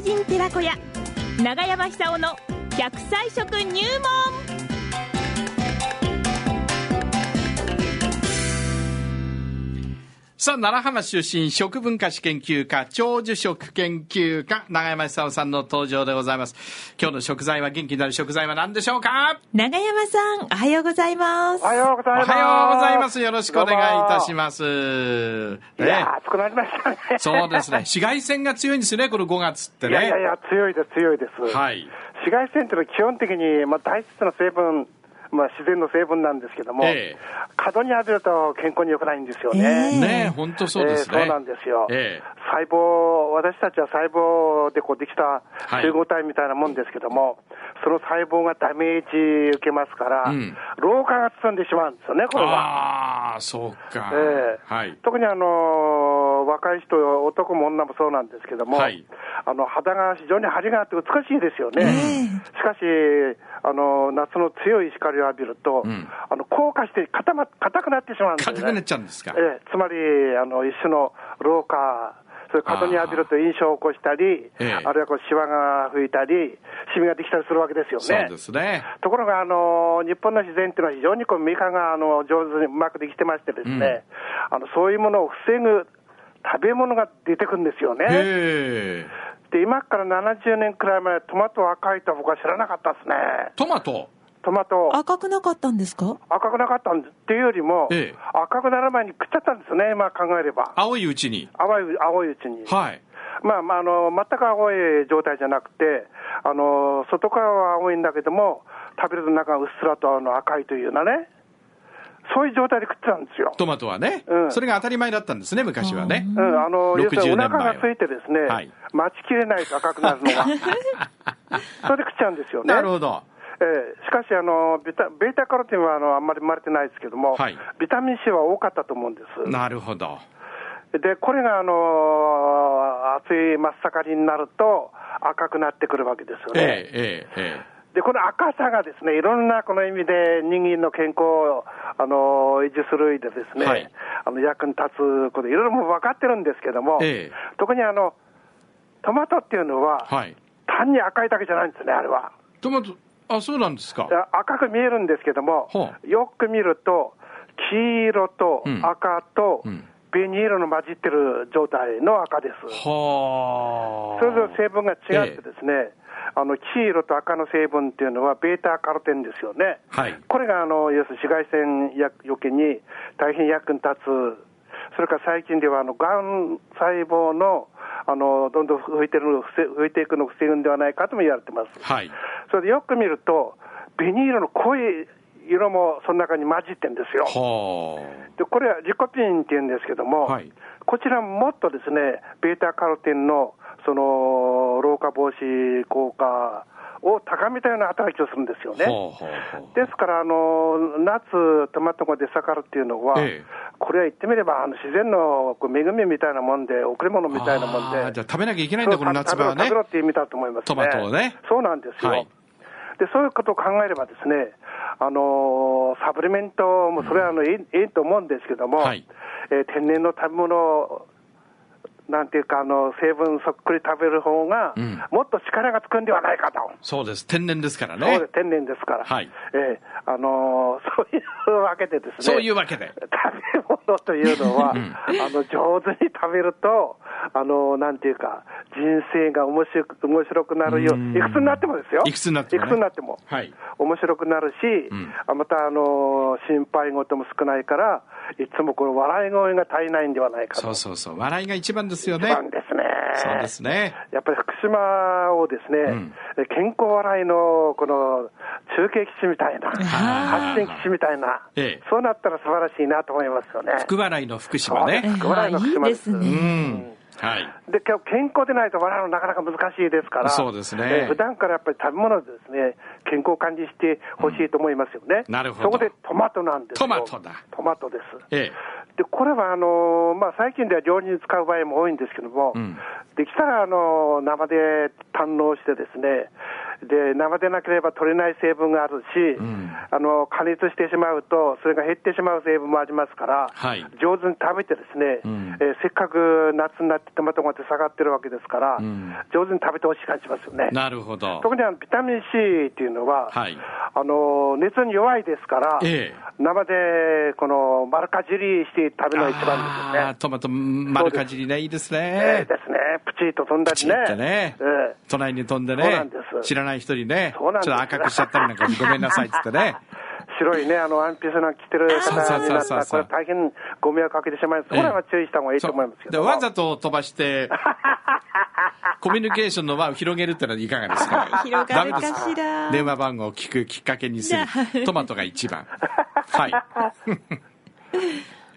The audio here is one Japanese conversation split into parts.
人寺子屋。長山久夫の100歳食入門。さあ、奈良浜出身、食文化史研究家、長寿食研究家、長山久夫さんの登場でございます。今日の食材は元気になる食材は何でしょうか？長山さんおはようございますおはようございます。おはようございます。よろしくお願いいたします。いやー、暑くなりましたね。そうですね。紫外線が強いんですね、この5月ってね。いやいや強いです、強いです。はい。紫外線っていうのは基本的に、まあ、大切な成分、まあ、自然の成分なんですけども、ええ過度に浴びると健康に良くないんですよね。ええねえ、本当そうですね。ええそうなんですよ、ええ細胞、私たちは細胞でこうできたはい集合体みたいなもんですけども、その細胞がダメージ受けますから、うん老化が進んでしまうんですよね、これは。ああ、そうか。ええはい。特にあの若い人、男も女もそうなんですけども、はいあの肌が非常に張りがあって美しいですよね、えしかしあの、夏の強い光を浴びると、んあの硬化して硬ま硬くなってしまうんですよね。硬くなっちゃうんですか？ええつまりあの一種の老化、それ角に浴びると炎症を起こしたり、ええあるいはこうシワが吹いたり、シミができたりするわけですよね。そうですね。ところが、あの日本の自然っていうのは非常にこうメカがあの上手にうまくできてましてですね、あのそういうものを防ぐ食べ物が出てくるんですよね。で、今から70年くらい前、トマト赤いとは僕は知らなかったですね。トマト？トマト赤くなかったんですか？赤くなかったんっていうよりも、ええ赤くなる前に食っちゃったんですよね、今考えれば。青いうちに。青い青いうちに。はい。まあまあ、あの全く青い状態じゃなくて、あの外側は青いんだけども、食べると中がうっすらとあの赤いというようなね、そういう状態で食ってたんですよ。トマトはね、うんそれが当たり前だったんですね、昔はね。うん、あの要するに60お年前は腹が空いてですね、はい待ちきれないと赤くなるのが、それで食っちゃうんですよね。なるほど。ええしかしあのベタ、ベータカロテンはあのあんまり生まれてないですけども、はいビタミン C は多かったと思うんです。なるほど。で、これがあの暑い真っ盛りになると赤くなってくるわけですよね。ええ、ええ、えで、この赤さがですね、いろんなこの意味で人間の健康を、あの、維持する上でですね、はいあの、役に立つこと、いろいろもう分かってるんですけども、ええ特にあの、トマトっていうのは、え。はい。単に赤いだけじゃないんですね、あれは。トマト、あ、そうなんですか赤く見えるんですけどもほ、よく見ると、黄色とうん赤とうん紅色の混じってる状態の赤です。はあ。それぞれ成分が違ってですね、あの黄色と赤の成分っていうのはベータカロテンですよね。はいこれがあの要するに紫外線やよけに大変役に立つ。それから最近ではあのがん細胞のあのどんどん増えてるの増えていくのを防ぐんではないかとも言われてます。はい。それでよく見ると紅色の濃い色もその中に混じってるんですよ。はでこれはリコピンっていうんですけども、はいこちらももっとですね、ベータカロテンのその老化防止効果を高めたような働きをするんですよあ。ね。ですから、あの夏、トマトが出盛るっていうのは、ええこれは言ってみれば、あの自然の恵みみたいなもんで、贈り物みたいなもんで、じゃあ食べなきゃいけないんだ、この夏場はね食べ。ろって意味だと思いますね。トマトをねそうなんですよ。はいでそういうことを考えればですね、あのーサプリメントもそれはあの、いいいいと思うんですけども、はいえー天然の食べ物なんていうか、あの成分そっくり食べる方が、うんもっと力がつくんではないかと。そうです。天然ですからね。天然ですから、はいえーあのーそういうわけでですね、そういうわけで。食べ物というのは、うんあの上手に食べると、あのなんていうか、人生が面白く面白くなるよ、うんいくつになってもですよ、いくつになってもねいくつになってもはい。面白くなるし、んあまたあの心配事も少ないから、いつもこの笑い声が足りないんではないかと。そうそうそう。笑いが一番ですよね。一番ですね。そうですね。やっぱり福島をですね、うん健康笑いのこの中継基地みたいな、はい発信基地みたいな、ええそうなったら素晴らしいなと思いますよね。福笑いの福島ね。福笑いの福島ですいいですうねん。はい。で今日健康でないと笑うのなかなか難しいですから、そうですねえー普段からやっぱり食べ物でですね、健康を管理してほしいと思いますよね。なるほどそこでトマトなんですよトマトだトマトです。ええ。でこれはあのーまあ、最近では料理に使う場合も多いんですけども、うんできたらあのー生で堪能してですね、で生でなければ取れない成分があるし、ん。あの加熱してしまうと、それが減ってしまう成分もありますから、はい。上手に食べて、ですね、ん。えーせっかく夏になってトマトが下がってるわけですから、ん。上手に食べてほしい感じしますよね。なるほど。特にあのビタミン C っていうのは、はい。あの熱に弱いですから、ええ。生でこの丸かじりして食べるのが一番ですよね。トマト丸かじりね、いいですえねえ。ですね、プチッと飛んだチりね。ね。ええ、隣に飛んでそうなねんです、知らない人にね、ちょっと赤くしちゃったりなんか ごめんなさいっつってね。白いね、あのワンピースなんか着てる方になったら、これ大変ご迷惑かけてしまいます。これは注意した方がいいと思いますけど。でわざと飛ばして、コミュニケーションの輪を広げるってのはいかがですか？広がるかしら電話番号を聞くきっかけにする。トマトが一番。はい。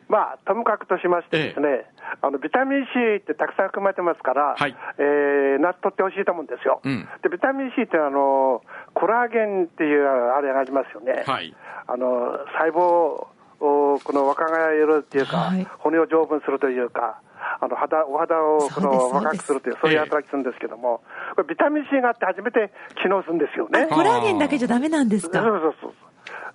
まあ、ともかくとしましてですね、あのビタミン C ってたくさん含まれてますから、はいえー夏取ってほしいと思うんですよ、うんで。ビタミン C ってあのコラーゲンっていうあれがありますよね。はい。あの細胞をこの若返るっていうか、はい骨を丈夫にするというか、あの肌お肌をこの若くするという、そういう働きするんですけども、これビタミン C があって初めて機能するんですよね。コラーゲンだけじゃダメなんですそうかそうそう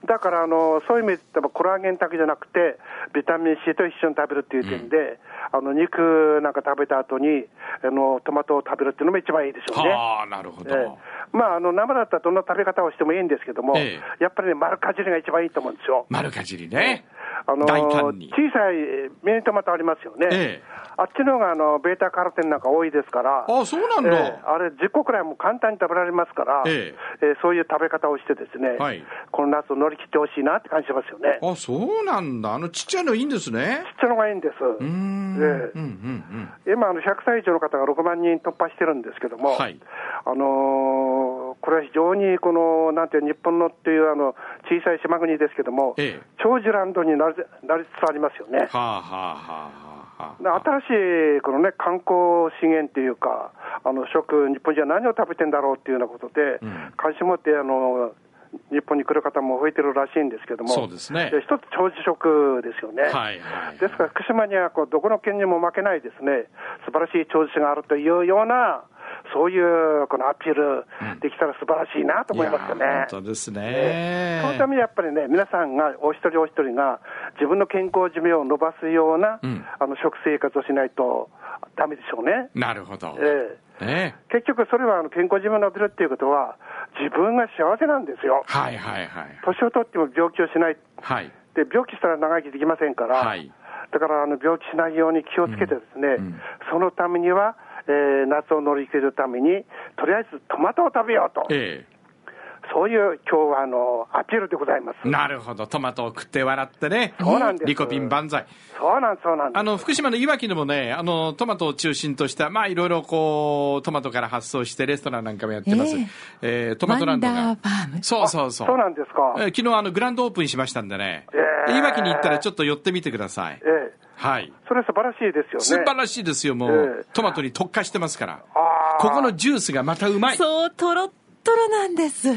だからあのそういう意味でもコラーゲンだけじゃなくて、ビタミン C と一緒に食べるっていう点で、あの肉なんか食べた後にあのトマトを食べるっていうのも一番いいでしょうね。はあ、なるほど。ええまあ、あの生だったらどんな食べ方をしてもいいんですけども、ええやっぱりね、丸かじりが一番いいと思うんですよ。丸かじりね。あの。小さいミニトマトありますよね、ええあっちの方があのベータカロテンなんか多いですから、あそうなんだええあれ、10個くらいも簡単に食べられますから、えええそういう食べ方をして、ですね、はいこの夏を乗り切ってほしいなって感じしますよね。あ、そうなんだ。あのちっちゃいのいいんですね。ちっちゃいのがいいんです。うーん。ええうんうん今、あの100歳以上の方が6万人突破してるんですけども、はいあのーこれは非常にこのなんていう日本のっていうあの小さい島国ですけども、ええ長寿ランドになりなりつつありますよね。はあはあはあはあ。で新しいこの、ね、観光資源っていうか、あの食、日本人は何を食べてんだろうっていうようなことで、ん関心持ってあの日本に来る方も増えてるらしいんですけども、そうですね一つ長寿食ですよね。はいはい。ですから、福島にはこうどこの県にも負けないですね、素晴らしい長寿があるというような、そういうこのアピールできたら素晴らしいなと思いますよね。本当ですね。そのためにやっぱりね、皆さんが、お一人お一人が、自分の健康寿命を伸ばすような、うんあの食生活をしないとダメでしょうね。なるほど。ええね。結局、それはあの健康寿命を伸びるっていうことは、自分が幸せなんですよ。はいはいはい。年を取っても病気をしない。はい。で病気したら長生きできませんから、はいだからあの病気しないように気をつけてですね、んそのためには、えー夏を乗り切るために、とりあえずトマトを食べようと、えそういう今日はあのアピールでございます。え。なるほど。トマトを食って笑ってね。そうなんですリコピン万歳。そうなんそうなんですあの、福島のいわきでもね、あの、トマトを中心とした、まあ、いろいろこう、トマトから発送してレストランなんかもやってます。えートマトランドがワンダー。ファームそうそうそう。そうなんですか。えー昨日あの、グランドオープンしましたんでね。ええいわきに行ったらちょっと寄ってみてくださいえ。えはい。それ素晴らしいですよね。素晴らしいですよ、もえうえ。トマトに特化してますから。ここのジュースがまたうまい。そうとろっとろなんです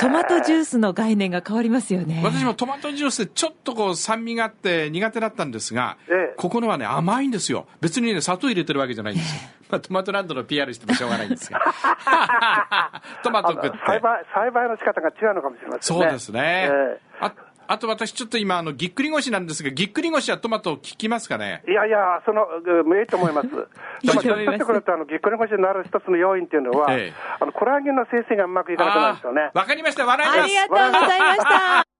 トマトジュースの概念が変わりますよね私もトマトジュースちょっとこう酸味があって苦手だったんですが、ええここのはね甘いんですよ別にね砂糖入れてるわけじゃないんですよ、まあ、トマトランドの PR してもしょうがないんですが トマト食って栽培栽培の仕方が違うのかもしれませんね。そうですね、えああと私ちょっと今あのぎっくり腰なんですがぎっくり腰はトマト効きますかね？えいやいや、その、うんいいと思います。いいとでも、思います一つくると、あの、ぎっくり腰になる一つの要因っていうのは、ええ。あの、コラーゲンの生成がうまくいかなくなるんですよね。わかりました。笑います。ありがとうございました